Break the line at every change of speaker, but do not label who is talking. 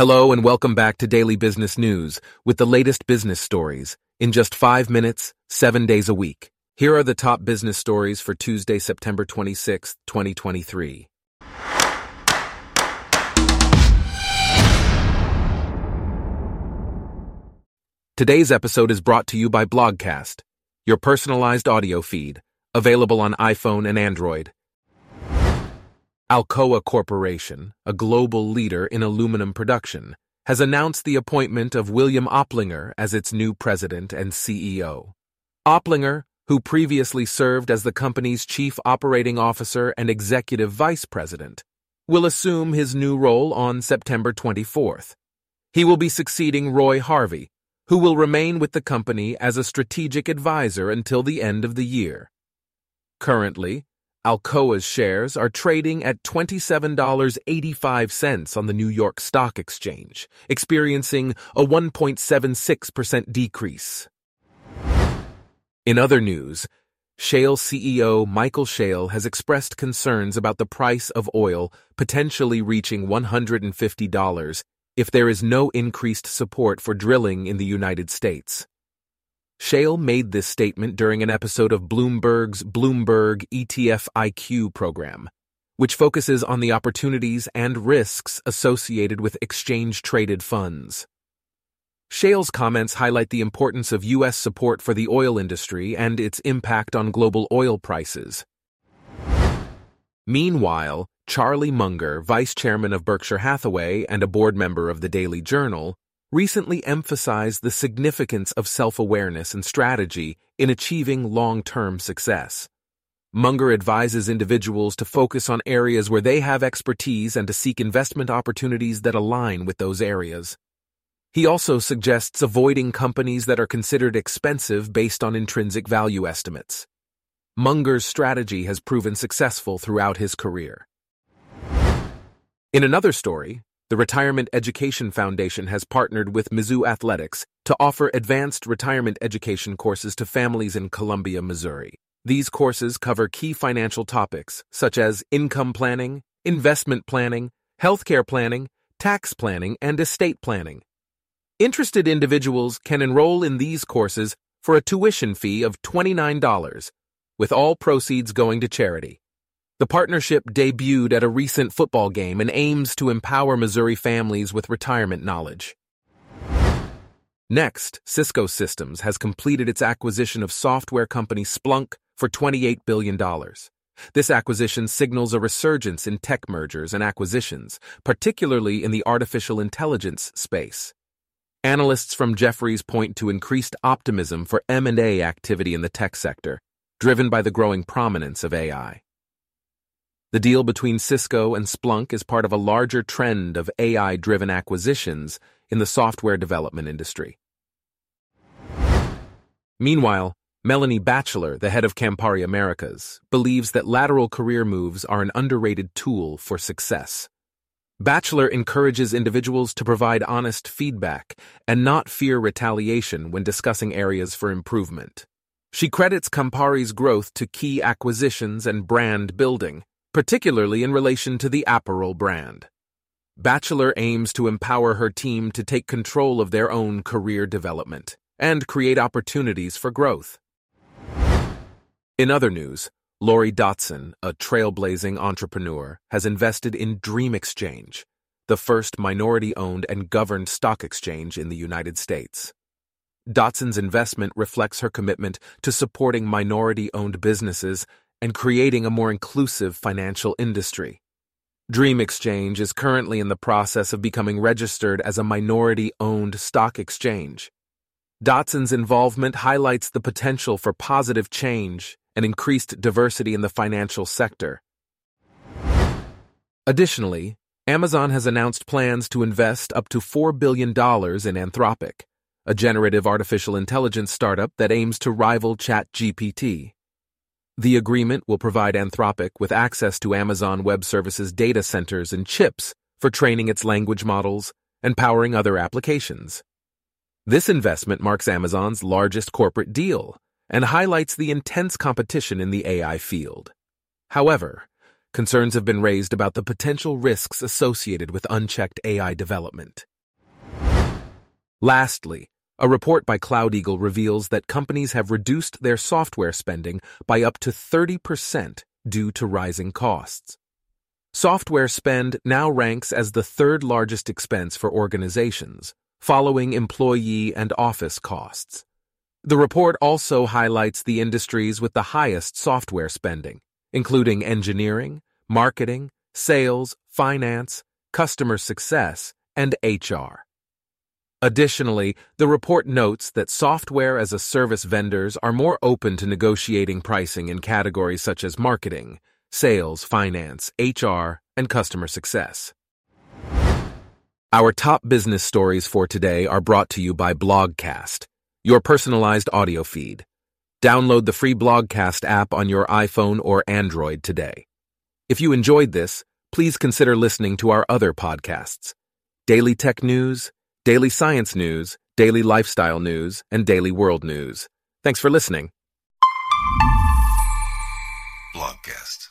Hello and welcome back to Daily Business News with the latest business stories in just five minutes, seven days a week. Here are the top business stories for Tuesday, September 26, 2023. Today's episode is brought to you by Blogcast, your personalized audio feed, available on iPhone and Android. Alcoa Corporation, a global leader in aluminum production, has announced the appointment of William Oplinger as its new president and CEO. Oplinger, who previously served as the company's chief operating officer and executive vice president, will assume his new role on September 24th. He will be succeeding Roy Harvey, who will remain with the company as a strategic advisor until the end of the year. Currently, Alcoa's shares are trading at $27.85 on the New York Stock Exchange, experiencing a 1.76% decrease. In other news, Shale CEO Michael Shale has expressed concerns about the price of oil potentially reaching $150 if there is no increased support for drilling in the United States. Shale made this statement during an episode of Bloomberg's Bloomberg ETF IQ program, which focuses on the opportunities and risks associated with exchange traded funds. Shale's comments highlight the importance of U.S. support for the oil industry and its impact on global oil prices. Meanwhile, Charlie Munger, vice chairman of Berkshire Hathaway and a board member of the Daily Journal, recently emphasized the significance of self-awareness and strategy in achieving long-term success. Munger advises individuals to focus on areas where they have expertise and to seek investment opportunities that align with those areas. He also suggests avoiding companies that are considered expensive based on intrinsic value estimates. Munger's strategy has proven successful throughout his career. In another story, the Retirement Education Foundation has partnered with Mizzou Athletics to offer advanced retirement education courses to families in Columbia, Missouri. These courses cover key financial topics such as income planning, investment planning, healthcare planning, tax planning, and estate planning. Interested individuals can enroll in these courses for a tuition fee of $29, with all proceeds going to charity. The partnership debuted at a recent football game and aims to empower Missouri families with retirement knowledge. Next, Cisco Systems has completed its acquisition of software company Splunk for $28 billion. This acquisition signals a resurgence in tech mergers and acquisitions, particularly in the artificial intelligence space. Analysts from Jefferies point to increased optimism for M&A activity in the tech sector, driven by the growing prominence of AI. The deal between Cisco and Splunk is part of a larger trend of AI driven acquisitions in the software development industry. Meanwhile, Melanie Batchelor, the head of Campari Americas, believes that lateral career moves are an underrated tool for success. Batchelor encourages individuals to provide honest feedback and not fear retaliation when discussing areas for improvement. She credits Campari's growth to key acquisitions and brand building, particularly in relation to the Aperol brand. Batchelor aims to empower her team to take control of their own career development and create opportunities for growth. In other news, Lori Dotson, a trailblazing entrepreneur, has invested in Dream Exchange, the first minority owned and governed stock exchange in the United States. Dotson's investment reflects her commitment to supporting minority owned businesses and creating a more inclusive financial industry. Dream Exchange is currently in the process of becoming registered as a minority owned stock exchange. Dotson's involvement highlights the potential for positive change and increased diversity in the financial sector. Additionally, Amazon has announced plans to invest up to $4 billion in Anthropic, a generative artificial intelligence startup that aims to rival ChatGPT. The agreement will provide Anthropic with access to Amazon Web Services data centers and chips for training its language models and powering other applications. This investment marks Amazon's largest corporate deal and highlights the intense competition in the AI field. However, concerns have been raised about the potential risks associated with unchecked AI development. Lastly, a report by CloudEagle reveals that companies have reduced their software spending by up to 30% due to rising costs. Software spend now ranks as the third largest expense for organizations, following employee and office costs. The report also highlights the industries with the highest software spending, including engineering, marketing, sales, finance, customer success, and HR. Additionally, the report notes that software as a service vendors are more open to negotiating pricing in categories such as marketing, sales, finance, HR, and customer success. Our top business stories for today are brought to you by Blogcast, your personalized audio feed. Download the free Blogcast app on your iPhone or Android today. If you enjoyed this, please consider listening to our other podcasts Daily Tech News, Daily Science News, Daily Lifestyle News, and Daily World News. Thanks for listening.
Blogcast.